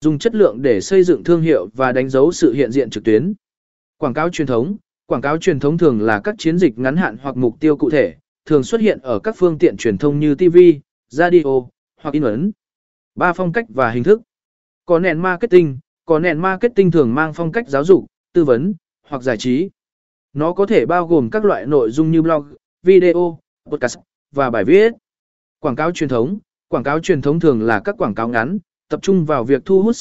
dùng chất lượng để xây dựng thương hiệu và đánh dấu sự hiện diện trực tuyến. Quảng cáo truyền thống Quảng cáo truyền thống thường là các chiến dịch ngắn hạn hoặc mục tiêu cụ thể, thường xuất hiện ở các phương tiện truyền thông như TV, radio hoặc in ấn. Ba phong cách và hình thức. Có nền marketing, có nền marketing thường mang phong cách giáo dục, tư vấn hoặc giải trí. Nó có thể bao gồm các loại nội dung như blog, video, podcast và bài viết. Quảng cáo truyền thống, quảng cáo truyền thống thường là các quảng cáo ngắn, tập trung vào việc thu hút